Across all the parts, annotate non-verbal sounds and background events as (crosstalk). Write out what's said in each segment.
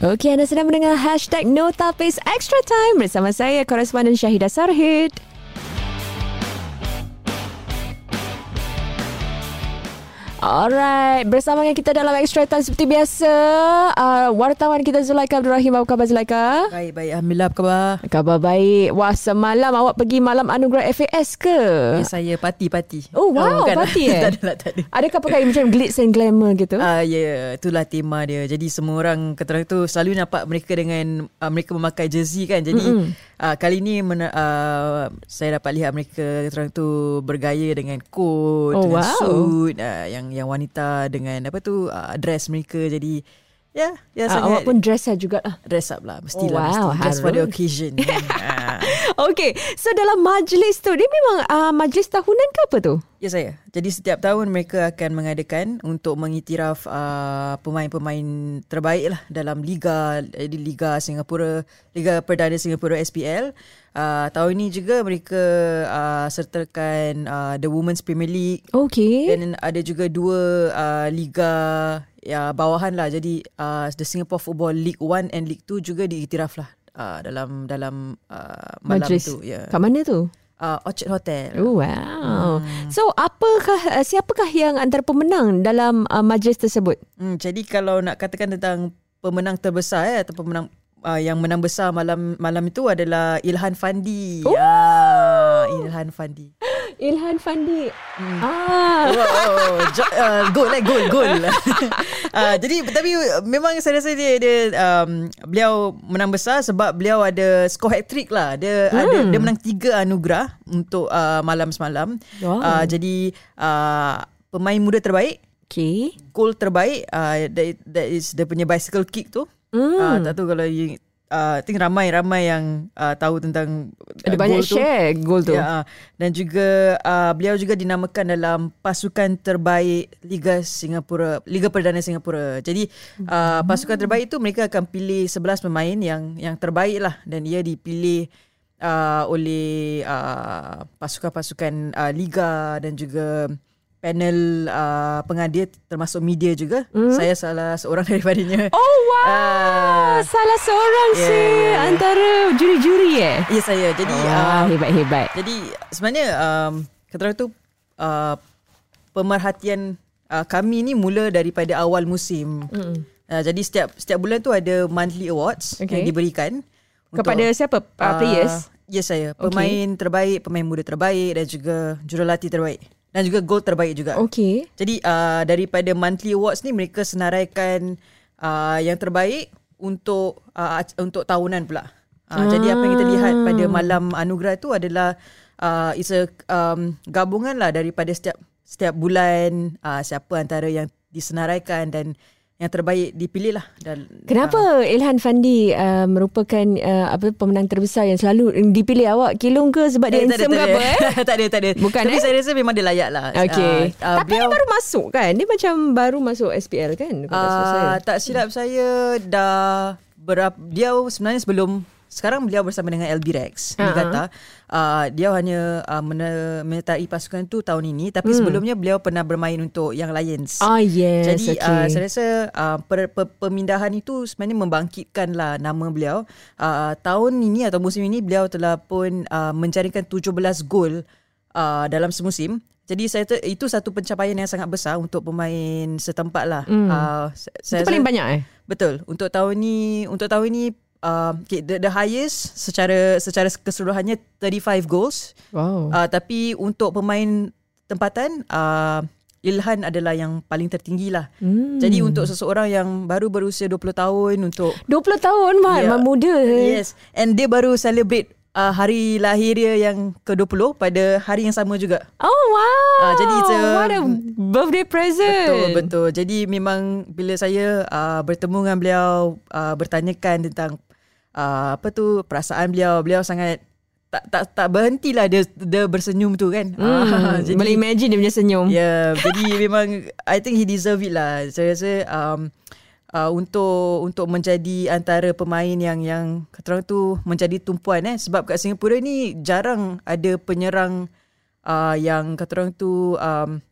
Okey, anda sedang mendengar hashtag No Tapis Extra Time bersama saya, koresponden Syahidah Sarhid. Alright, bersama dengan kita dalam Extra Time seperti biasa, uh, wartawan kita Zulaika Abdul Rahim. Apa khabar Zulaika? Baik, baik. Alhamdulillah, apa khabar? Khabar baik. Wah, semalam awak pergi malam anugerah FAS ke? Ya, saya parti-parti. Oh, wow, bukan. parti (laughs) eh? tak ada lah, tak ada. Adakah pakai macam glitz and glamour gitu? Ah, ya, yeah, itulah tema dia. Jadi semua orang kata tu selalu nampak mereka dengan uh, mereka memakai jersey kan. Jadi uh, kali ni mena- uh, saya dapat lihat mereka kata tu bergaya dengan coat, Oh, dengan wow. suit, uh, yang yang wanita dengan apa tu uh, dress mereka. Jadi ya, ya Ah, sangat awak pun dress up jugalah. dress up lah mestilah Oh, wow, mesti just for the occasion. (laughs) Ah. Okey, so dalam majlis tu, dia memang uh, majlis tahunan ke apa tu? Ya saya. Jadi setiap tahun mereka akan mengadakan untuk mengiktiraf uh, pemain-pemain terbaik lah dalam liga di Liga Singapura, Liga Perdana Singapura SPL. Uh, tahun ini juga mereka uh, sertakan uh, the Women's Premier League Okey. dan ada juga dua uh, liga ya bawahan lah. Jadi uh, the Singapore Football League 1 and League 2 juga diiktiraf lah uh, dalam dalam uh, malam Majlis. tu. Ya. Kat mana tu? Uh, Orchard Hotel. Oh, wow. So, apakah uh, siapakah yang antara pemenang dalam uh, majlis tersebut? Hmm, jadi kalau nak katakan tentang pemenang terbesar eh, atau pemenang uh, yang menang besar malam malam itu adalah Ilhan Fandi. Oh! Ah, Ilhan Fandi. (laughs) Ilhan Fandi. Ah. Wow, jo- uh, goal eh, goal, goal. (laughs) uh, jadi tapi memang saya rasa dia dia um, beliau menang besar sebab beliau ada score hat trick lah. Dia hmm. ada dia menang tiga anugerah untuk uh, malam semalam. Wow. Uh, jadi uh, pemain muda terbaik Okey. goal terbaik uh, that, that is dia punya bicycle kick tu. Hmm. Uh, tak tahu kalau you uh, I think ramai-ramai yang uh, tahu tentang Ada banyak goal tu. share gol tu. Ya, uh, dan juga uh, beliau juga dinamakan dalam pasukan terbaik Liga Singapura, Liga Perdana Singapura. Jadi uh, pasukan terbaik itu mereka akan pilih 11 pemain yang yang terbaik lah dan ia dipilih uh, oleh uh, pasukan-pasukan uh, liga dan juga panel uh, pengadil termasuk media juga. Hmm. Saya salah seorang (laughs) daripadanya. Oh, wow. Ah. Salah seorang Yeah, si yeah, yeah. antara juri-juri eh. Ya saya. Jadi Wah, uh, hebat-hebat. Jadi sebenarnya um, kata orang tu uh, pemerhatian uh, kami ni mula daripada awal musim. Mm. Uh, jadi setiap setiap bulan tu ada monthly awards Okay. okay. yang diberikan Kepada siapa? Uh, players? Yes saya. Pemain terbaik, pemain muda terbaik dan juga jurulatih terbaik. Dan juga gol terbaik juga. Okey. Jadi uh, daripada monthly awards ni mereka senaraikan uh, yang terbaik untuk uh, untuk tahunan pula. Uh, Jadi apa yang kita lihat pada malam anugerah tu adalah uh, it's a um, gabungan lah daripada setiap setiap bulan uh, siapa antara yang disenaraikan dan yang terbaik dipilih lah. Dan, Kenapa Ilhan Fandi uh, merupakan uh, apa pemenang terbesar yang selalu dipilih awak kilung ke sebab dia Eh, handsome ke tak apa ada. eh? (laughs) tak ada, tak ada. Bukan, Tapi eh? saya rasa memang dia layak lah. Okey. Uh, uh, Tapi dia baru masuk kan? Dia macam baru masuk SPL kan? Kalau tak saya. Uh, tak silap saya dah berapa dia sebenarnya sebelum sekarang beliau bersama dengan LB Rex uh-huh. Ha, dia kata uh, dia hanya uh, menyertai pasukan tu tahun ini tapi hmm. sebelumnya beliau pernah bermain untuk yang Lions. Ah yes, Jadi okay. uh, saya rasa uh, per, per, pemindahan itu sebenarnya membangkitkan lah nama beliau. Uh, tahun ini atau musim ini beliau telah pun uh, menjaringkan 17 gol uh, dalam semusim. Jadi saya tu, itu satu pencapaian yang sangat besar untuk pemain setempat lah. Hmm. Uh, saya Itu paling banyak eh? Betul. Untuk tahun ni untuk tahun ni uh, okay, the, the highest secara secara keseluruhannya 35 goals. Wow. Uh, tapi untuk pemain tempatan uh, Ilhan adalah yang paling tertinggi lah. Hmm. Jadi untuk seseorang yang baru berusia 20 tahun untuk 20 tahun Ya. yeah. muda. yes and dia baru celebrate uh, hari lahir dia yang ke-20 pada hari yang sama juga. Oh wow. Ah, jadi it's a- what a birthday present. Betul betul. Jadi memang bila saya uh, bertemu dengan beliau uh, bertanyakan tentang uh, apa tu perasaan beliau, beliau sangat tak tak tak berhentilah dia dia bersenyum tu kan. Ah, (laughs) Hmm, boleh imagine dia punya senyum. Ya, yeah, jadi memang I think he deserve it lah. Saya rasa um, uh, untuk untuk menjadi antara pemain yang yang kata orang tu menjadi tumpuan eh sebab kat Singapura ni jarang ada penyerang uh, yang kata orang tu um,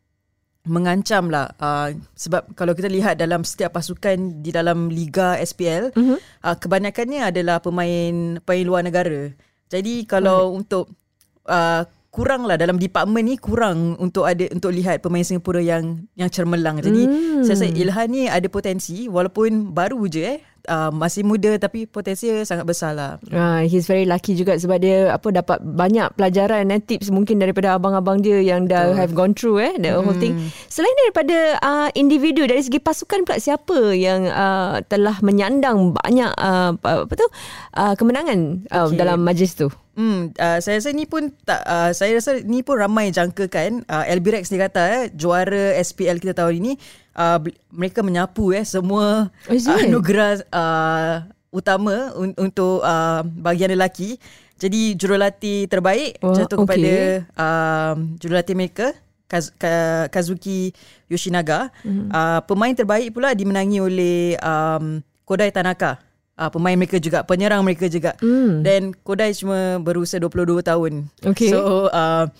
mengancam lah uh, sebab kalau kita lihat dalam setiap pasukan di dalam liga SPL mm-hmm. uh, kebanyakannya adalah pemain pemain luar negara. Jadi kalau mm. untuk uh, kurang lah dalam department ni kurang untuk ada untuk lihat pemain Singapura yang yang cermelang. Jadi mm. saya rasa Ilhan ni ada potensi walaupun baru je eh uh, masih muda tapi potensi sangat besar lah. Uh, he's very lucky juga sebab dia apa dapat banyak pelajaran eh tips mungkin daripada abang-abang dia yang dah Betul. have gone through eh the hmm. whole thing. Selain daripada uh, individu dari segi pasukan pula siapa yang uh, telah menyandang banyak uh, apa tu uh, kemenangan uh, okay. dalam majlis tu? Hmm, uh, saya rasa ni pun tak uh, saya rasa ni pun ramai jangkakan uh, LB Rex dia kata eh juara SPL kita tahun ini uh, mereka menyapu eh semua oh, anugerah uh, utama un- untuk uh, bahagian lelaki. Jadi jurulatih terbaik oh, jatuh okay. kepada uh, jurulatih mereka Kaz- Kazuki Yoshinaga. Mm-hmm. Uh, pemain terbaik pula dimenangi oleh um, Kodai Tanaka uh, pemain mereka juga penyerang mereka juga mm. dan Kodai cuma berusia 22 tahun okay. so uh,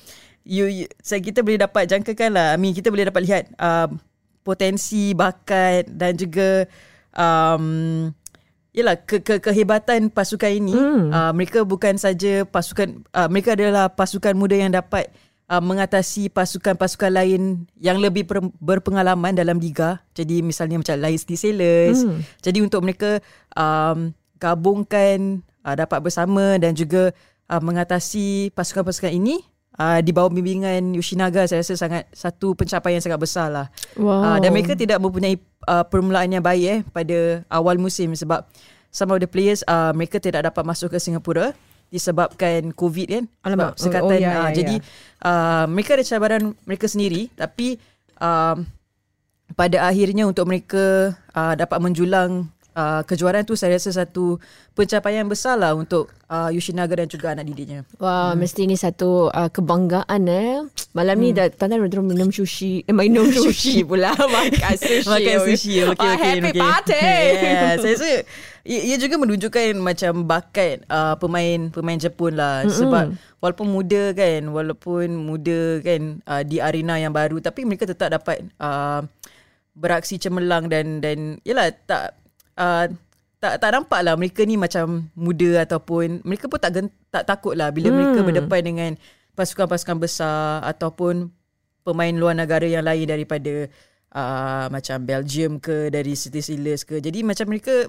you, you saya kita boleh dapat jangkakan lah I mean kita boleh dapat lihat uh, potensi bakat dan juga um, Yalah ke, ke kehebatan pasukan ini mm. uh, mereka bukan saja pasukan uh, mereka adalah pasukan muda yang dapat uh, mengatasi pasukan-pasukan lain yang lebih per, berpengalaman dalam liga. Jadi misalnya macam Lions City Sailors. Hmm. Jadi untuk mereka um, gabungkan uh, dapat bersama dan juga uh, mengatasi pasukan-pasukan ini uh, di bawah bimbingan Yoshinaga saya rasa sangat satu pencapaian yang sangat besar lah. Wow. Uh, dan mereka tidak mempunyai uh, permulaan yang baik eh pada awal musim sebab some of the players uh, mereka tidak dapat masuk ke Singapura disebabkan COVID kan. Alamak. Sebab sekatan. Oh, ya, ya, uh, jadi uh, mereka ada cabaran mereka sendiri tapi uh, pada akhirnya untuk mereka uh, dapat menjulang uh, kejuaraan tu saya rasa satu pencapaian besar lah untuk uh, Yoshinaga dan juga anak didiknya. Wah, hmm. mesti ini satu uh, kebanggaan eh. Malam hmm. ni dah tuan-tuan dah minum sushi. Eh, minum (laughs) sushi pula. (laughs) Makan sushi. Makan sushi. Okay, oh, okay, happy okay. party. Yeah, (laughs) saya rasa ia juga menunjukkan macam bakat uh, pemain pemain Jepun lah. Mm-hmm. Sebab walaupun muda kan, walaupun muda kan uh, di arena yang baru tapi mereka tetap dapat uh, beraksi cemerlang dan dan yalah tak uh, tak tak nampak lah mereka ni macam muda ataupun mereka pun tak tak takut lah bila hmm. mereka berdepan dengan pasukan-pasukan besar ataupun pemain luar negara yang lain daripada uh, macam Belgium ke dari City Steelers ke jadi macam mereka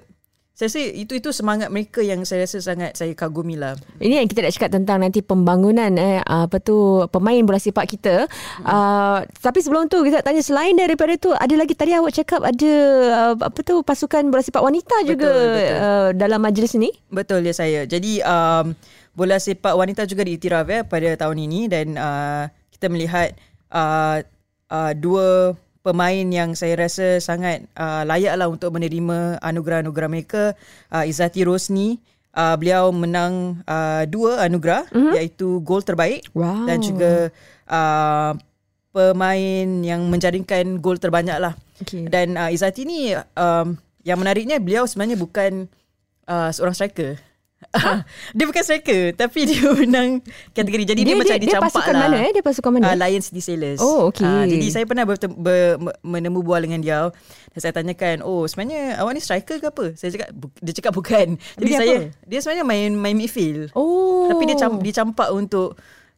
saya rasa itu itu semangat mereka yang saya rasa sangat saya kagumi lah. Ini yang kita nak cakap tentang nanti pembangunan eh apa tu pemain bola sepak kita. Hmm. Uh, tapi sebelum tu kita tanya selain daripada tu ada lagi tadi awak cakap ada uh, apa tu pasukan bola sepak wanita betul, juga betul. Uh, dalam majlis ni? Betul ya saya. Jadi um, bola sepak wanita juga diiktiraf ya pada tahun ini dan uh, kita melihat uh, uh, dua pemain yang saya rasa sangat uh, layaklah untuk menerima anugerah-anugerah mereka uh, Izati Rosni uh, beliau menang uh, dua anugerah mm-hmm. iaitu gol terbaik wow. dan juga uh, pemain yang menjaringkan gol terbanyak lah okay. dan uh, Izati ni um, yang menariknya beliau sebenarnya bukan uh, seorang striker (laughs) dia bukan striker tapi dia (laughs) menang kategori. Jadi dia, dia, macam dia, dicampak dia pasukan lah. mana eh? Dia pasukan mana? Uh, Lions City Sailors oh okey. Uh, jadi saya pernah bertem- ber- menemu bual dengan dia. Dan saya tanyakan oh sebenarnya awak ni striker ke apa? Saya cakap dia cakap bukan. Jadi dia saya apa? dia sebenarnya main main midfield. Oh. Tapi dia cam- dicampak untuk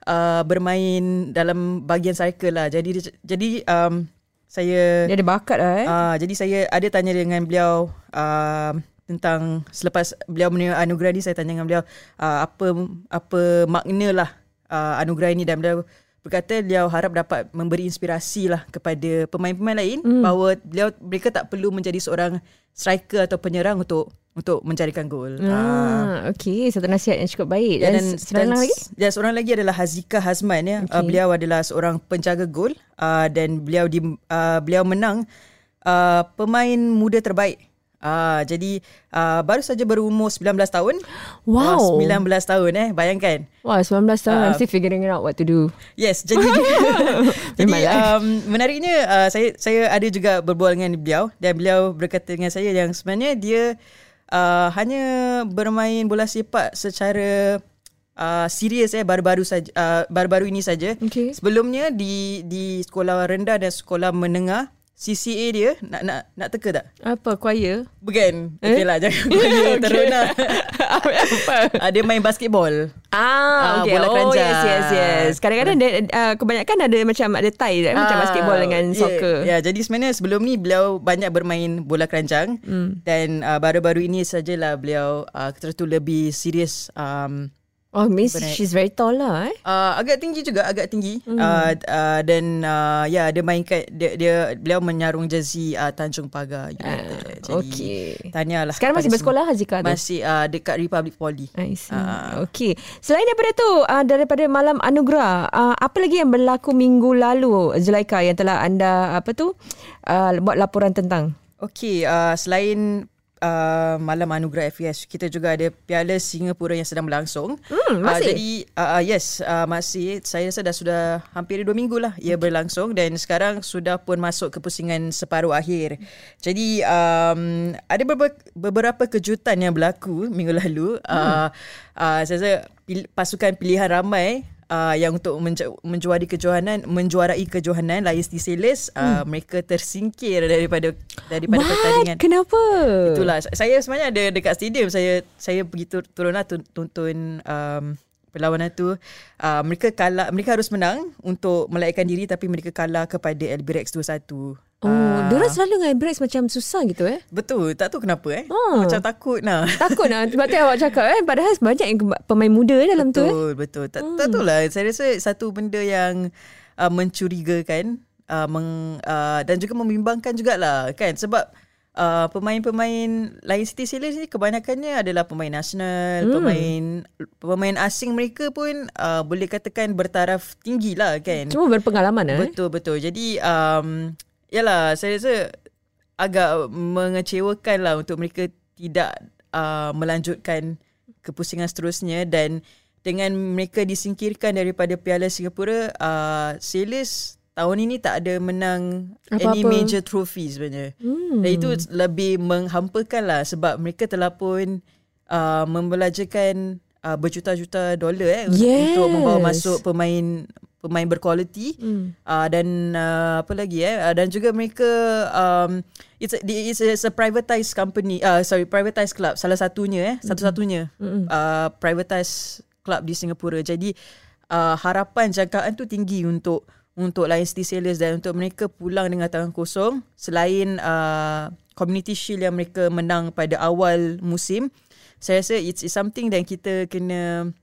uh, bermain dalam bahagian striker lah. Jadi dia, jadi um, saya dia ada bakat lah eh? Uh, jadi saya ada tanya dengan beliau uh, tentang selepas beliau menerima anugerah ni saya tanya dengan beliau uh, apa apa makna lah uh, anugerah ini dan beliau berkata beliau harap dapat memberi inspirasi lah kepada pemain-pemain lain mm. bahawa beliau mereka tak perlu menjadi seorang striker atau penyerang untuk untuk mencarikan gol. Ah, uh, okey, satu nasihat yang cukup baik. Dan, dan seorang lagi? Dan seorang lagi adalah Hazika Hazman ya. Okay. Uh, beliau adalah seorang penjaga gol uh, dan beliau di uh, beliau menang uh, pemain muda terbaik Ah, jadi uh, baru saja berumur 19 tahun. Wow. Uh, 19 tahun eh, bayangkan. Wah, 19 tahun. Uh, I'm still figuring out what to do. Yes, jadi (laughs) jadi um, menariknya uh, saya saya ada juga berbual dengan beliau dan beliau berkata dengan saya yang sebenarnya dia uh, hanya bermain bola sepak secara uh, serius eh baru-baru saja uh, baru-baru ini saja. Okey. Sebelumnya di di sekolah rendah dan sekolah menengah CCA dia nak nak nak teka tak? Apa choir? Bukan. Eh? Okey lah jangan (laughs) choir Okey. teruna. (laughs) Apa? Uh, dia main basketball. Ah, Ah, okay. bola oh, keranjang. yes, yes, yes. Kadang-kadang dia, uh, kebanyakan ada macam ada tie tak? macam Ah, basketball dengan ya, soccer. Ya, jadi sebenarnya sebelum ni beliau banyak bermain bola keranjang Hmm. dan uh, baru-baru ini sajalah beliau uh, terus tu lebih serius um, Oh, means Benar. she's very tall lah eh. Uh, agak tinggi juga agak tinggi mm. uh, uh, dan uh, ya dia main kat dia, dia beliau menyarung jersey uh, Tanjung Pagar United. Jadi okay. tahniahlah. Sekarang masih bersekolah Hazika tu? Masih uh, dekat Republic Poly. I see. Ah. Okey. Selain daripada tu, uh, daripada malam anugerah, uh, apa lagi yang berlaku minggu lalu Zulaika yang telah anda apa tu uh, buat laporan tentang? Okey, uh, selain uh, malam anugerah FES, kita juga ada Piala Singapura yang sedang berlangsung. Hmm, masih? Uh, jadi uh, uh, yes, uh, masih. Saya rasa dah sudah hampir dua minggu lah ia berlangsung dan sekarang sudah pun masuk ke pusingan separuh akhir. Jadi um, ada beberapa, beberapa kejutan yang berlaku minggu lalu. Uh, uh, saya rasa pil- pasukan pilihan ramai uh, yang untuk menjuari kejohanan menjuarai kejohanan Lions T Sailors uh, mereka tersingkir daripada daripada What? pertandingan Kenapa? Itulah saya sebenarnya ada dekat stadium saya saya pergi tur- turun lah tun- tonton um, perlawanan tu uh, mereka kalah mereka harus menang untuk melaikan diri tapi mereka kalah kepada Albirex 2-1. Oh, uh, diorang selalu dengan Brex macam susah gitu eh. Betul, tak tahu kenapa eh. Ah. Macam takut nah. Takut lah sebab tu awak cakap eh padahal banyak yang pemain muda dalam tu eh. betul, betul. Tak hmm. tak tahu lah. Saya rasa satu benda yang uh, mencurigakan uh, meng, uh, dan juga membimbangkan jugalah kan sebab uh, pemain-pemain Lion City Sailors ni kebanyakannya adalah pemain nasional, hmm. pemain pemain asing mereka pun uh, boleh katakan bertaraf tinggi lah kan. Cuma berpengalaman eh. Betul betul. Jadi um yalah saya rasa agak mengecewakan lah untuk mereka tidak uh, melanjutkan kepusingan seterusnya dan dengan mereka disingkirkan daripada Piala Singapura uh, Sailors tahun ini tak ada menang Apa-apa. any major trophy sebenarnya. Hmm. Dan itu lebih menghampakan lah sebab mereka telah pun uh, membelajarkan uh, berjuta-juta dolar eh Yes. untuk membawa masuk pemain pemain berkualiti. Hmm. uh, dan uh, apa lagi eh? Uh, dan juga mereka um, it's a, it's, a, it's a privatized company uh, sorry privatized club salah satunya eh? Satu-satunya Mm-mm. uh, privatized club di Singapura. Jadi uh, harapan jangkaan tu tinggi untuk untuk Lion City Sailors dan untuk mereka pulang dengan tangan kosong. Selain uh, community shield yang mereka menang pada awal musim saya rasa it's, it's something dan kita kena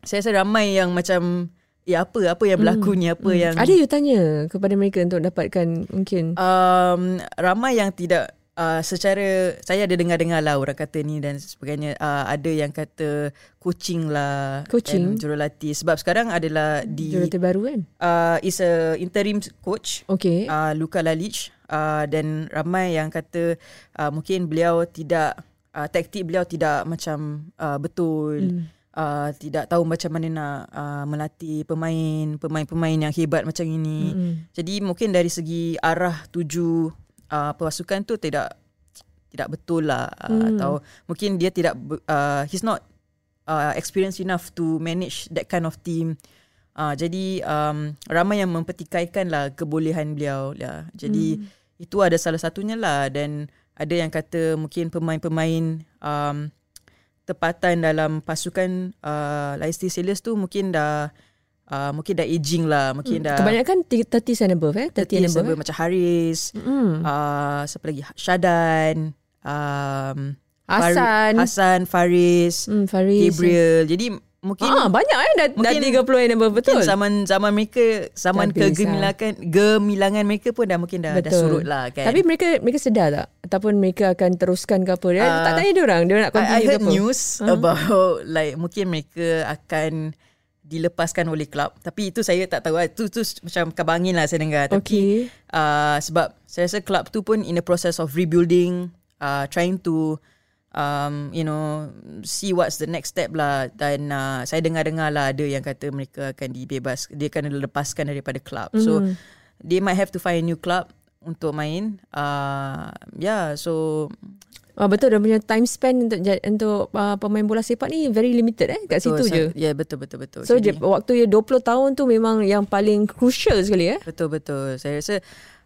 saya rasa ramai yang macam ya apa apa yang berlaku ni apa Hmm. yang Ada you tanya kepada mereka untuk dapatkan mungkin um, ramai yang tidak uh, secara saya ada dengar-dengar lah orang kata ni dan sebagainya uh, ada yang kata coaching lah Coaching? jurulatih sebab sekarang adalah di jurulatih baru kan? uh, is a interim coach Okey. uh, Luka Lalic uh, dan ramai yang kata uh, mungkin beliau tidak uh, taktik beliau tidak macam uh, betul Hmm. Uh, tidak tahu macam mana nak uh, melatih pemain pemain-pemain yang hebat macam ini Mm-mm. jadi mungkin dari segi arah tuju uh, pasukan tu tidak tidak betul lah uh, Hmm. atau mungkin dia tidak uh, he's not uh, experienced enough to manage that kind of team. Uh, jadi um, ramai yang mempertikaikan lah kebolehan beliau lah. Jadi Hmm. itu ada salah satunya lah dan ada yang kata mungkin pemain-pemain um, tempatan dalam pasukan uh, Leicester Sailors tu mungkin dah uh, mungkin dah aging lah, mungkin dah Kebanyakan 30 and above eh? 30 and Tati above. sama macam Haris, Hmm. uh, siapa lagi? Syadan, um, Hassan. Fari- Hassan, Faris, Hmm, Faris. Gabriel. Jadi mungkin Ah, banyak eh dah, dah Mungkin- 30 and above betul. zaman zaman mereka zaman Dah kegemilangan gemilangan mereka pun dah mungkin dah, dah Betul. surut lah kan. Tapi mereka mereka sedar tak ataupun mereka akan teruskan ke apa? Dia Ah, tak tanya dia orang, dia nak I, I continue ke heard apa? news about like mungkin mereka akan dilepaskan oleh klub. Tapi itu saya tak tahu lah. Itu, tu macam kabar angin lah saya dengar. Tapi Okey. uh, sebab saya rasa klub tu pun in the process of rebuilding, uh, trying to um, you know see what's the next step lah. Dan uh, saya dengar-dengar lah ada yang kata mereka akan dibebas, dia akan dilepaskan daripada klub. So Mhm. they might have to find a new club untuk main. Uh, yeah, so Ah, betul dia punya time span untuk untuk uh, pemain bola sepak ni very limited eh kat situ Betul, je. sa- Ya, betul betul betul. So Jadi- dia, waktu dia 20 tahun tu memang yang paling crucial sekali eh. Betul betul. Saya rasa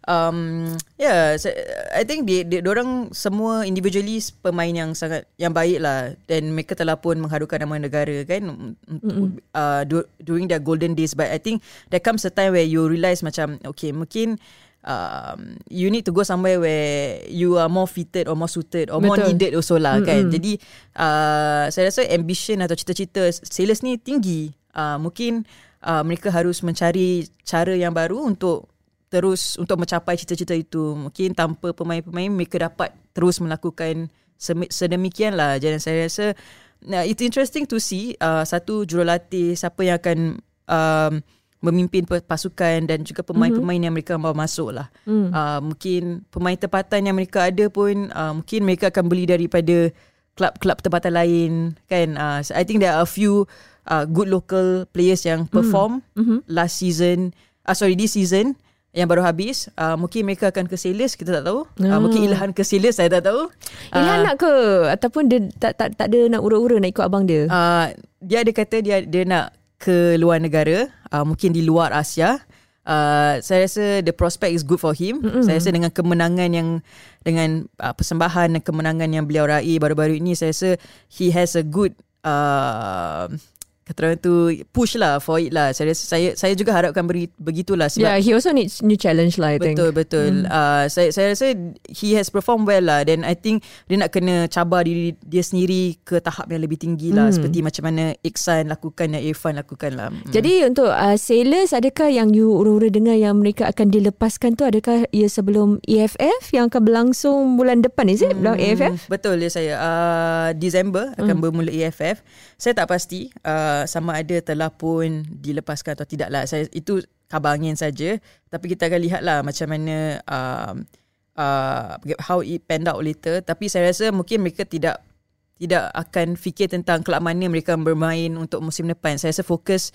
um yeah, saya, I think dia dia orang semua individually pemain yang sangat yang baik lah dan mereka telah pun mengharukan nama negara kan mm-hmm. uh, du- during their golden days but I think there comes a time where you realise macam okay mungkin um, you need to go somewhere where you are more fitted or more suited or more Betul. needed also lah kan. Jadi uh, saya rasa ambition atau cita-cita sales ni tinggi. Uh, mungkin uh, mereka harus mencari cara yang baru untuk terus untuk mencapai cita-cita itu. Mungkin tanpa pemain-pemain mereka dapat terus melakukan sedemikian lah. Jadi saya rasa uh, it's interesting to see uh, satu jurulatih siapa yang akan um, memimpin pasukan dan juga pemain-pemain mm-hmm. yang mereka bawa masuk lah. Mm. Uh, mungkin pemain tempatan yang mereka ada pun uh, mungkin mereka akan beli daripada klub-klub tempatan lain kan. Uh, so I think there are a few uh, good local players yang perform mm-hmm. last season. Uh, sorry this season yang baru habis uh, mungkin mereka akan ke Sales kita tak tahu. Uh, mungkin Ilhan ke Sales saya tak tahu. Ilhan nak ke? Ataupun dia tak tak tak ada nak ura-ura nak ikut abang dia. uh, dia ada kata dia dia nak ke luar negara uh, mungkin di luar Asia. Uh, saya rasa the prospect is good for him. Mm-hmm. saya rasa dengan kemenangan yang dengan uh, persembahan dan kemenangan yang beliau raih baru-baru ini saya rasa he has a good uh, kata orang tu push lah for it lah saya saya saya juga harapkan beri, begitulah sebab yeah, he also needs new challenge lah I think. Betul betul. Hmm. Uh, saya saya rasa he has performed well lah dan I think dia nak kena cabar diri dia sendiri ke tahap yang lebih tinggi lah hmm. seperti macam mana Iksan lakukan dan Irfan lakukan lah. Hmm. Jadi untuk uh, sailors adakah yang you ura-ura dengar yang mereka akan dilepaskan tu adakah ia sebelum EFF yang akan berlangsung bulan depan is it? Bulan EFF? Betul ya saya. Uh, Disember akan hmm. bermula EFF. Saya tak pasti uh, sama ada telah pun dilepaskan atau tidak lah. Saya itu khabar angin saja. Tapi kita akan lihatlah macam mana um, uh, how it panned out later. Tapi saya rasa mungkin mereka tidak tidak akan fikir tentang kelab mana mereka bermain untuk musim depan. Saya rasa fokus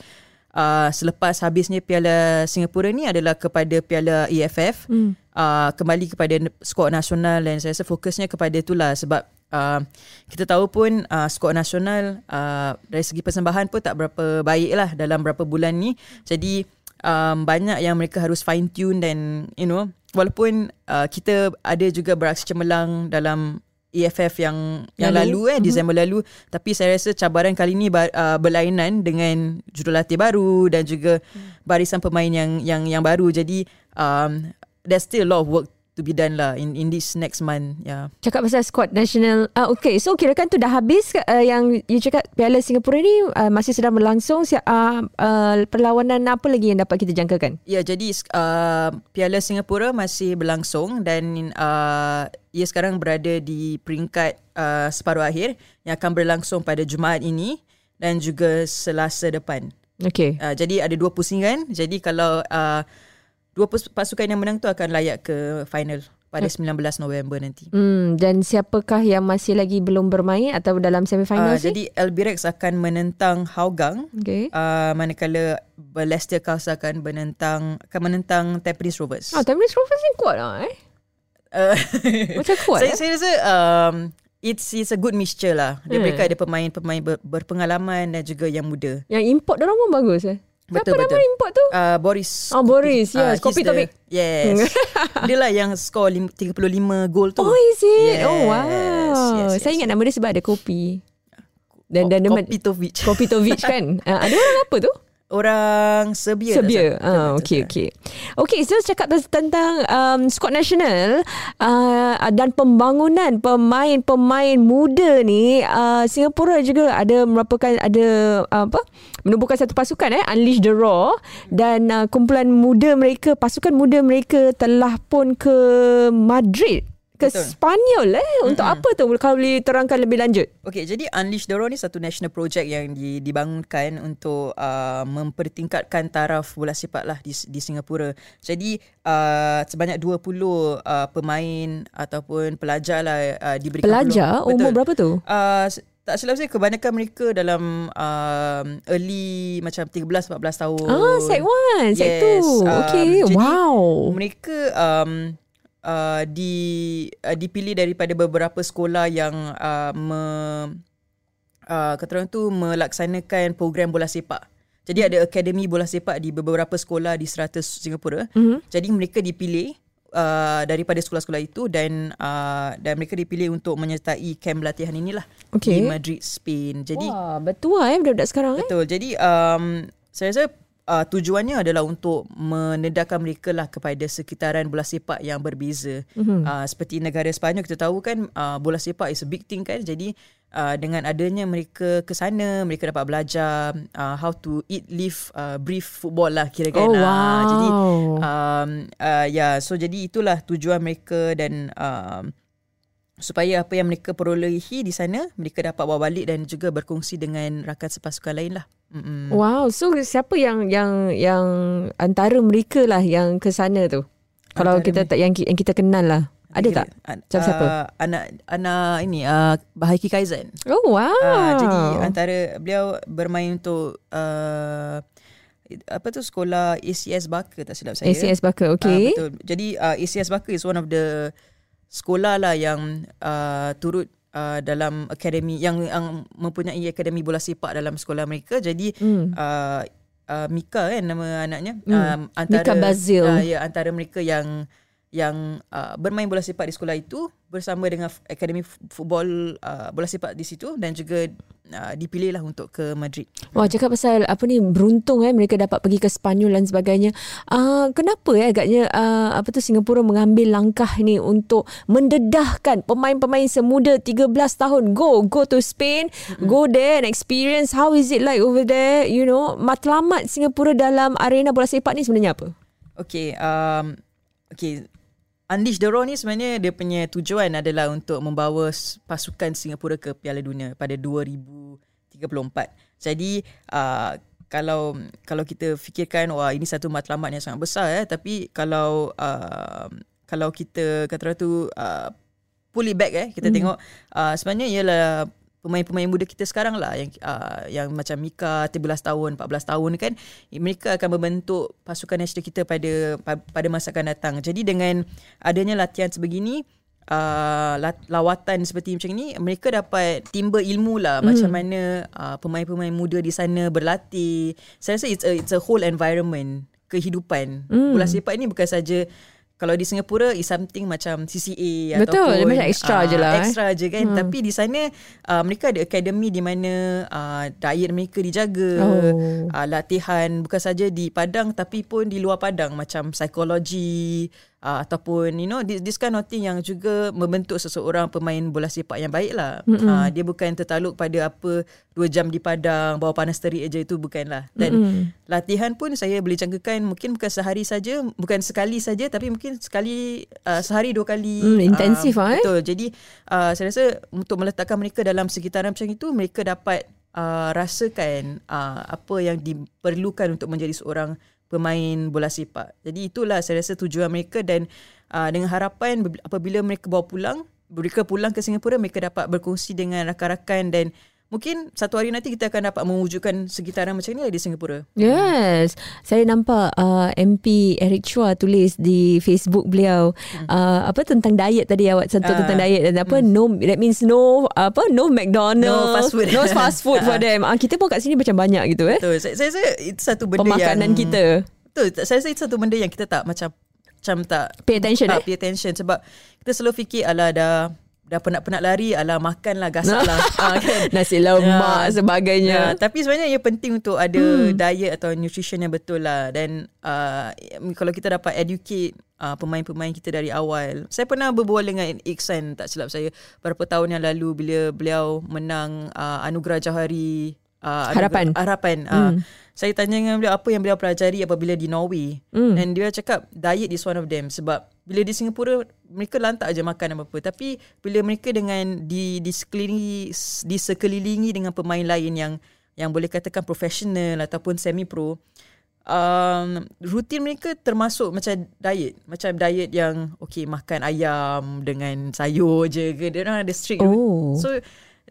uh, selepas habisnya Piala Singapura ni adalah kepada Piala EFF. Hmm. Uh, kembali kepada skuad nasional dan saya rasa fokusnya kepada itulah sebab Uh, kita tahu pun uh, skuad nasional uh, dari segi persembahan pun tak berapa baik lah dalam berapa bulan ni. Jadi um, banyak yang mereka harus fine tune dan you know walaupun uh, kita ada juga beraksi cemerlang dalam EFF yang yang lalu, lalu eh Disember mm-hmm. lalu tapi saya rasa cabaran kali ni uh, berlainan dengan jurulatih baru dan juga barisan pemain yang yang yang baru jadi um, there's still a lot of work to be done lah in in this next month yeah Cakap pasal squad national uh, Okay so kirakan tu dah habis uh, Yang you cakap Piala Singapura ni uh, Masih sedang berlangsung uh, uh, Perlawanan apa lagi Yang dapat kita jangkakan? Ya jadi uh, Piala Singapura Masih berlangsung Dan uh, Ia sekarang berada di Peringkat uh, Separuh akhir Yang akan berlangsung pada Jumaat ini Dan juga Selasa depan. Okay uh, Jadi ada dua pusingan. Jadi kalau uh, Dua pasukan yang menang tu Akan layak ke final pada 19 November nanti. Hmm, dan siapakah yang masih lagi belum bermain atau dalam semifinal uh, Jadi Albirex akan menentang Hougang. Okay. Uh, manakala Leicester Cars akan menentang akan menentang Tampines Rovers. Oh, Tampines Rovers ni kuat lah eh. Uh, (laughs) Macam kuat saya, eh? saya rasa um, it's it's a good mixture lah. Dia Hmm. mereka ada pemain-pemain ber, berpengalaman dan juga yang muda. Yang import orang pun bagus eh. Betul, Siapa betul. nama import tu? Uh, Boris. Oh, Boris. Yes, he's Kopi the- Topik. Yes. (laughs) dia lah yang lim- 35 gol tu. Oh, is it? Yes, Oh, wow. yes, yes. Saya ingat nama dia sebab ada kopi. Dan dan dia Kopitovic. Kopitovic kan. Uh, (laughs) ada orang apa tu? Orang Serbia. Serbia. Ah, okey okey. Okey, so cakap tentang um, skuad nasional uh, dan pembangunan pemain-pemain muda ni, uh, Singapura juga ada merupakan ada uh, apa? menubuhkan satu pasukan eh Unleash the Raw dan uh, kumpulan muda mereka, pasukan muda mereka telah pun ke Madrid ke Betul. Spanyol eh untuk apa tu kalau boleh terangkan lebih lanjut Okey, jadi Unleash the Raw ni satu national project yang di, dibangunkan untuk uh, mempertingkatkan taraf bola sepak lah di, di Singapura. Jadi uh, sebanyak 20 uh, pemain ataupun pelajar lah uh, diberikan pelajar peluang. umur Betul. berapa tu Uh, tak silap saya kebanyakan mereka dalam um, early macam 13 14 tahun. Ah, sec 1, sec 2. Yes, um, okay, wow. Mereka um, uh, di uh, dipilih daripada beberapa sekolah yang uh, me, uh, kata orang tu melaksanakan program bola sepak. Jadi ada akademi bola sepak di beberapa sekolah di 100 Singapura. Mm-hmm. Jadi mereka dipilih uh, daripada sekolah-sekolah itu dan uh, dan mereka dipilih untuk menyertai kamp latihan inilah okay. di Madrid, Spain. Jadi Wah, betul eh budak-budak sekarang betul. eh. Betul. Jadi um, saya rasa uh, tujuannya adalah untuk menedahkan mereka lah kepada sekitaran bola sepak yang berbeza. Mm-hmm. Uh, seperti negara Sepanyol kita tahu kan uh, bola sepak is a big thing kan. Jadi uh, dengan adanya mereka ke sana mereka dapat belajar uh, how to eat live uh, breathe football lah kira kan oh, wow. uh, jadi um, uh, ya yeah, so jadi itulah tujuan mereka dan um, supaya apa yang mereka perolehi di sana mereka dapat bawa balik dan juga berkongsi dengan rakan sepasukan lain lah. Mm-mm. Wow, so siapa yang yang yang antara mereka lah yang ke sana tu? Kalau kita tak yang, yang kita kenal lah. Ada tak? Macam uh, siapa? Anak anak ini uh, Bahaki Kaizen. Oh wow. Uh, jadi antara beliau bermain untuk uh, apa tu sekolah ACS Barker tak silap saya. ACS Barker, okay. Uh, betul. Jadi uh, ACS Barker is one of the sekolah lah yang uh, turut uh, dalam akademi yang yang mempunyai akademi bola sepak dalam sekolah mereka. Jadi hmm. uh, uh, Mika kan nama anaknya. Hmm. Um, antara Mika Bazil. Uh, ya antara mereka yang yang uh, bermain bola sepak di sekolah itu bersama dengan akademi football uh, bola sepak di situ dan juga uh, dipilihlah untuk ke Madrid. Wah, cakap pasal apa ni beruntung eh mereka dapat pergi ke Spanyol dan sebagainya. Uh, kenapa eh agaknya uh, apa tu Singapura mengambil langkah ni untuk mendedahkan pemain-pemain semuda 13 tahun go go to Spain, mm-hmm. go there and experience how is it like over there, you know. Matlamat Singapura dalam arena bola sepak ni sebenarnya apa? Okay, um, okay, Unleash the Raw ni sebenarnya dia punya tujuan adalah untuk membawa pasukan Singapura ke Piala Dunia pada 2034. Jadi uh, kalau kalau kita fikirkan wah ini satu matlamat yang sangat besar eh tapi kalau uh, kalau kita kata tu uh, pull it back eh kita mm. tengok uh, sebenarnya ialah pemain-pemain muda kita sekarang lah yang uh, yang macam Mika 13 tahun 14 tahun kan mereka akan membentuk pasukan nasional kita pada pada masa akan datang jadi dengan adanya latihan sebegini uh, lawatan seperti macam ini mereka dapat timba ilmu lah mm. macam mana uh, pemain-pemain muda di sana berlatih saya rasa it's a, it's a whole environment kehidupan mm. bola sepak ini bukan saja kalau di Singapura is something macam CCA Betul, ataupun macam extra uh, je lah. Extra eh. je kan. Hmm. Tapi di sana uh, mereka ada akademi di mana uh, diet mereka dijaga. Oh. Uh, latihan bukan saja di padang tapi pun di luar padang macam psikologi, uh, ataupun you know this, this kind of thing yang juga membentuk seseorang pemain bola sepak yang baik lah. Mm-hmm. Uh, dia bukan tertaluk pada apa dua jam di padang bawa panas terik aja itu bukanlah. Dan mm-hmm. latihan pun saya boleh jangkakan mungkin bukan sehari saja, bukan sekali saja tapi mungkin sekali uh, sehari dua kali. Mm, intensif uh, eh. Betul. Jadi uh, saya rasa untuk meletakkan mereka dalam sekitaran macam itu mereka dapat uh, rasakan uh, apa yang diperlukan untuk menjadi seorang pemain bola sepak. Jadi itulah saya rasa tujuan mereka dan uh, dengan harapan apabila mereka bawa pulang, mereka pulang ke Singapura mereka dapat berkongsi dengan rakan-rakan dan Mungkin satu hari nanti kita akan dapat mewujudkan sekitaran macam ni di Singapura. Yes. Saya nampak uh, MP Eric Chua tulis di Facebook beliau hmm. uh, apa tentang diet tadi awak sentuh uh, tentang diet dan apa hmm. no that means no apa no McDonald no fast food no fast food for (laughs) them. Uh, kita pun kat sini macam banyak gitu eh. Betul. Saya saya rasa itu satu benda Pemakanan yang kita. Betul. Saya rasa itu satu benda yang kita tak macam macam tak pay attention uh, eh. Pay attention sebab kita selalu fikir ala dah dah penat-penat lari alah makan lah gasak lah ha, (laughs) kan? nasi lemak ya. sebagainya ya. tapi sebenarnya ia penting untuk ada hmm. diet atau nutrition yang betul lah dan uh, kalau kita dapat educate uh, pemain-pemain kita dari awal saya pernah berbual dengan Iksan tak silap saya beberapa tahun yang lalu bila beliau menang uh, Anugerah Johari uh, harapan harapan uh, hmm. saya tanya dengan beliau apa yang beliau pelajari apabila di Norway hmm. dan dia cakap diet is one of them sebab bila di Singapura mereka lantak aja makan apa-apa. Tapi bila mereka dengan di di sekelilingi di sekelilingi dengan pemain lain yang yang boleh katakan profesional ataupun semi pro um, rutin mereka termasuk macam diet. Macam diet yang okey makan ayam dengan sayur je ke dia orang ada strict oh. so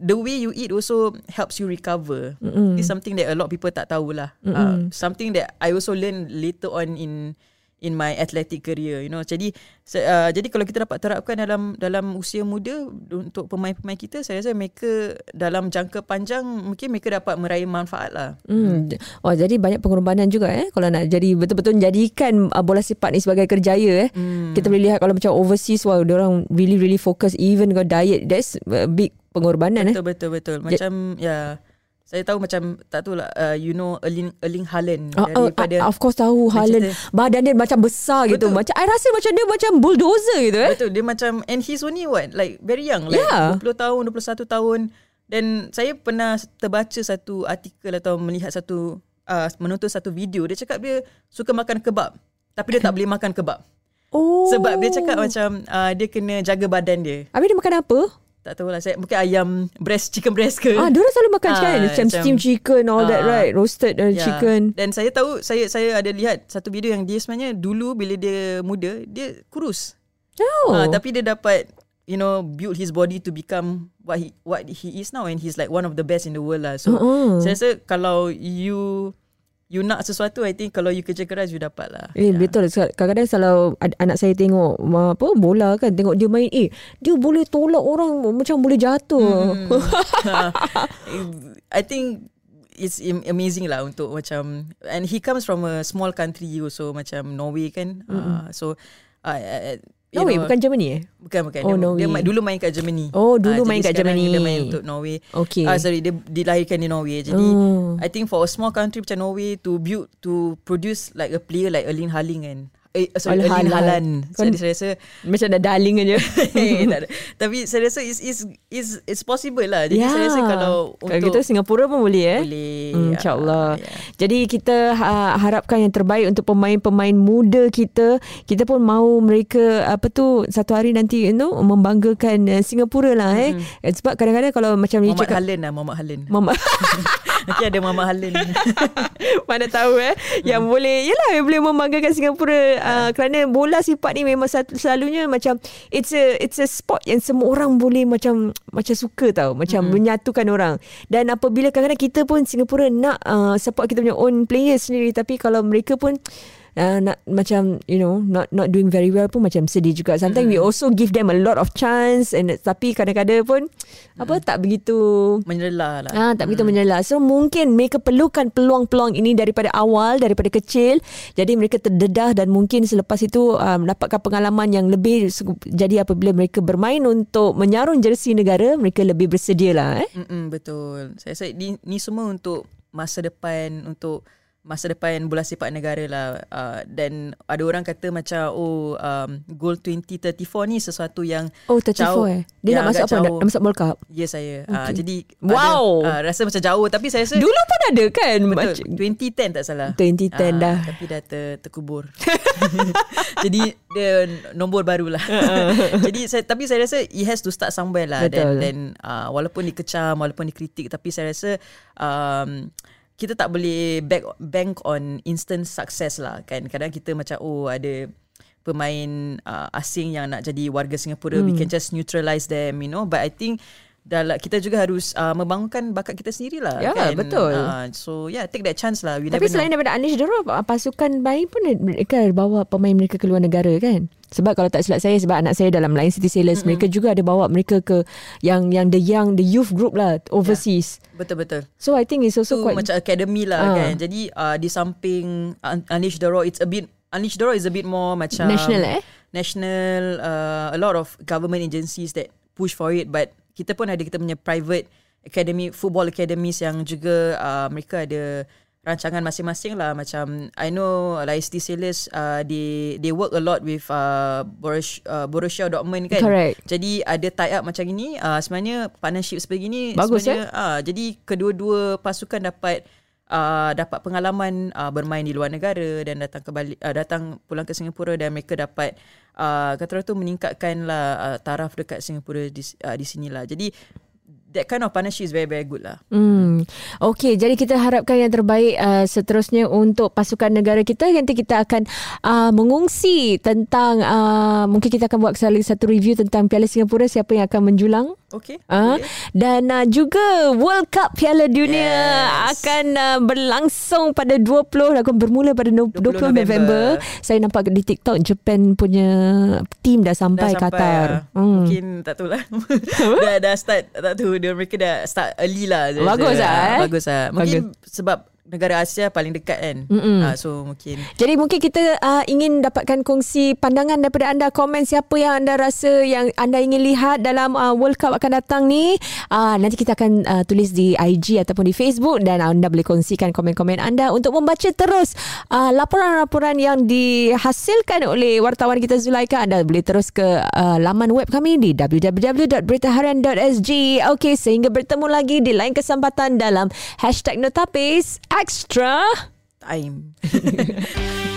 the way you eat also helps you recover. Mm-hmm. it's something that a lot of people tak tahulah uh, something that I also learn later on in in my athletic career you know. Jadi uh, jadi kalau kita dapat terapkan dalam dalam usia muda untuk pemain-pemain kita saya rasa mereka dalam jangka panjang mungkin mereka dapat meraih manfaat lah. Hmm. oh jadi banyak pengorbanan juga eh kalau nak jadi betul-betul jadikan uh, bola sepak ni sebagai kerjaya eh. Hmm. kita boleh lihat kalau macam overseas wow orang really really focus even got diet that's a big pengorbanan betul, eh. Betul betul betul. Macam ya. yeah saya tahu macam tak tahu lah uh, you know Erling Erling Haaland uh, daripada uh, of course tahu Haaland badan dia macam besar gitu. Betul. gitu macam I rasa macam dia macam bulldozer gitu eh betul dia macam and he's only what like very young like yeah. 20 tahun 21 tahun dan saya pernah terbaca satu artikel atau melihat satu uh, menonton satu video dia cakap dia suka makan kebab tapi dia tak boleh makan kebab Oh. Sebab dia cakap macam uh, dia kena jaga badan dia. Habis dia makan apa? Tak tahu lah saya mungkin ayam breast chicken breast ke. Ah dia selalu makan ah, kan macam steam chicken all ah, that right? Roasted uh, yeah. chicken. Dan saya tahu saya saya ada lihat satu video yang dia sebenarnya dulu bila dia muda dia kurus. Oh. Ah, tapi dia dapat you know build his body to become what he what he is now. And he's like one of the best in the world lah. So uh-uh. saya rasa kalau you You nak sesuatu I think Kalau you kerja keras You dapat lah Eh yeah. betul Kadang-kadang kalau Anak saya tengok apa Bola kan Tengok dia main Eh dia boleh tolak orang Macam boleh jatuh hmm. (laughs) I think It's amazing lah Untuk macam And he comes from a Small country also Macam Norway kan mm-hmm. uh, So uh, Norway know, bukan Germany eh? Bukan bukan. Oh, dia, dia dulu main kat Germany. Oh, dulu uh, main kat Germany. Dia main untuk Norway. Okay. Ah uh, sorry, dia dilahirkan di Norway. Jadi oh. I think for a small country macam Norway to build to produce like a player like Erling Haaland kan. Eh, sorry, Erling Haaland. Jadi saya rasa macam dah darling aja. (laughs) Eh, Tapi saya rasa is is is it's possible lah. Jadi yeah. saya rasa kalau untuk kalau kita Singapura pun boleh eh. Boleh. Hmm, InsyaAllah. Yeah. Jadi kita ha, harapkan yang terbaik untuk pemain-pemain muda kita. Kita pun mahu mereka apa tu satu hari nanti you know membanggakan uh, Singapura lah eh. Mm-hmm. Sebab kadang-kadang kalau macam cakap Haaland lah Muhammad Haaland. Muhammad (laughs) Nanti ada Mama Haaland (laughs) Mana tahu eh. Yang hmm. boleh Yelah yang boleh membanggakan Singapura uh, Kerana bola sifat ni Memang selalunya macam It's a it's a sport Yang semua orang boleh Macam Macam suka tau. Macam hmm. menyatukan orang. Dan apabila kadang-kadang kita pun Singapura nak uh, Support kita punya own players sendiri. Tapi kalau mereka pun uh, nak macam you know not not doing very well pun macam sedih juga sometimes mm. we also give them a lot of chance and tapi kadang-kadang pun mm. apa tak begitu menyerlah lah ah tak mm. begitu menyerlah so mungkin mereka perlukan peluang-peluang ini daripada awal daripada kecil jadi mereka terdedah dan mungkin selepas itu um, dapatkan pengalaman yang lebih jadi apabila mereka bermain untuk menyarung jersey negara mereka lebih bersedia lah eh Mm-mm, betul saya rasa ni, ni semua untuk masa depan untuk masa depan bola sepak negara lah. Uh, dan ada orang kata macam oh um, goal 2034 ni sesuatu yang oh 34 jauh, eh? Dia nak masuk apa? Nak masuk World Cup? Ya yes, saya. Uh, okay. uh, jadi wow! ada, uh, rasa macam jauh. Tapi saya rasa dulu pun ada kan? Betul, 2010 tak salah. 2010 uh, dah. tapi dah ter, terkubur. (laughs) Jadi dia nombor barulah (laughs) (laughs) jadi saya tapi saya rasa it has to start somewhere lah. Dan then uh, walaupun dikecam walaupun dikritik tapi saya rasa um, kita tak boleh bank bank on instant success lah kan kadang kita macam oh ada pemain uh, asing yang nak jadi warga Singapura hmm. we can just neutralize them you know but i think dalam kita juga harus uh, membangunkan bakat kita sendirilah ya, kan? betul. Uh, so yeah take that chance lah we tapi selain know. daripada Anish Doro pasukan bayi pun mereka bawa pemain mereka ke luar negara kan? Sebab kalau tak silap saya sebab anak saya dalam Lion City Sailors mm-hmm. mereka juga ada bawa mereka ke yang yang the young the youth group lah overseas. Yeah, betul betul. So i think it's also so, quite macam academy lah uh. kan? Jadi uh, di samping Anish Doro it's a bit Anish Doro is a bit more macam national eh? national uh, a lot of government agencies that push for it but kita pun ada kita punya private academy football academies yang juga uh, mereka ada rancangan masing-masing lah macam I know like ST Sailors uh, they they work a lot with uh, Borussia, uh, Borussia Dortmund kan Correct. jadi ada tie up macam ini uh, sebenarnya partnership sebegini Bagus, sebenarnya eh? uh, jadi kedua-dua pasukan dapat uh, dapat pengalaman uh, bermain di luar negara dan datang kembali uh, datang pulang ke Singapura dan mereka dapat uh, kata tu meningkatkanlah uh, taraf dekat Singapura di uh, di sinilah. Jadi that kind of partnership is very very good lah. Hmm. Okey, jadi kita harapkan yang terbaik uh, seterusnya untuk pasukan negara kita. Nanti kita akan uh, mengungsi tentang uh, mungkin kita akan buat sekali satu review tentang Piala Singapura siapa yang akan menjulang. Okay. Uh, dan uh, juga World Cup Piala Dunia Yes. akan uh, berlangsung pada 20 akan bermula pada no- 20, 20 November. November. Saya nampak di TikTok Japan punya team dah sampai, Dah sampai Qatar. lah. Mungkin tak tahu lah. (laughs) dah, dah start, tak tahu. Dia, mereka dah start early lah. Bagus lah, eh? Bagus lah. Mungkin sebab negara Asia paling dekat kan. Mm-mm. Uh, so mungkin. Jadi mungkin kita uh, ingin dapatkan kongsi pandangan daripada anda komen siapa yang anda rasa yang anda ingin lihat dalam uh, World Cup akan datang ni. Uh, nanti kita akan uh, tulis di IG ataupun di Facebook dan anda boleh kongsikan komen-komen anda untuk membaca terus uh, laporan-laporan yang dihasilkan oleh wartawan kita Zulaika. Anda boleh terus ke uh, laman web kami di www.beritaharian.sg. Okey, sehingga bertemu lagi di lain kesempatan dalam Hashtag Notapis Extra. Time. (laughs)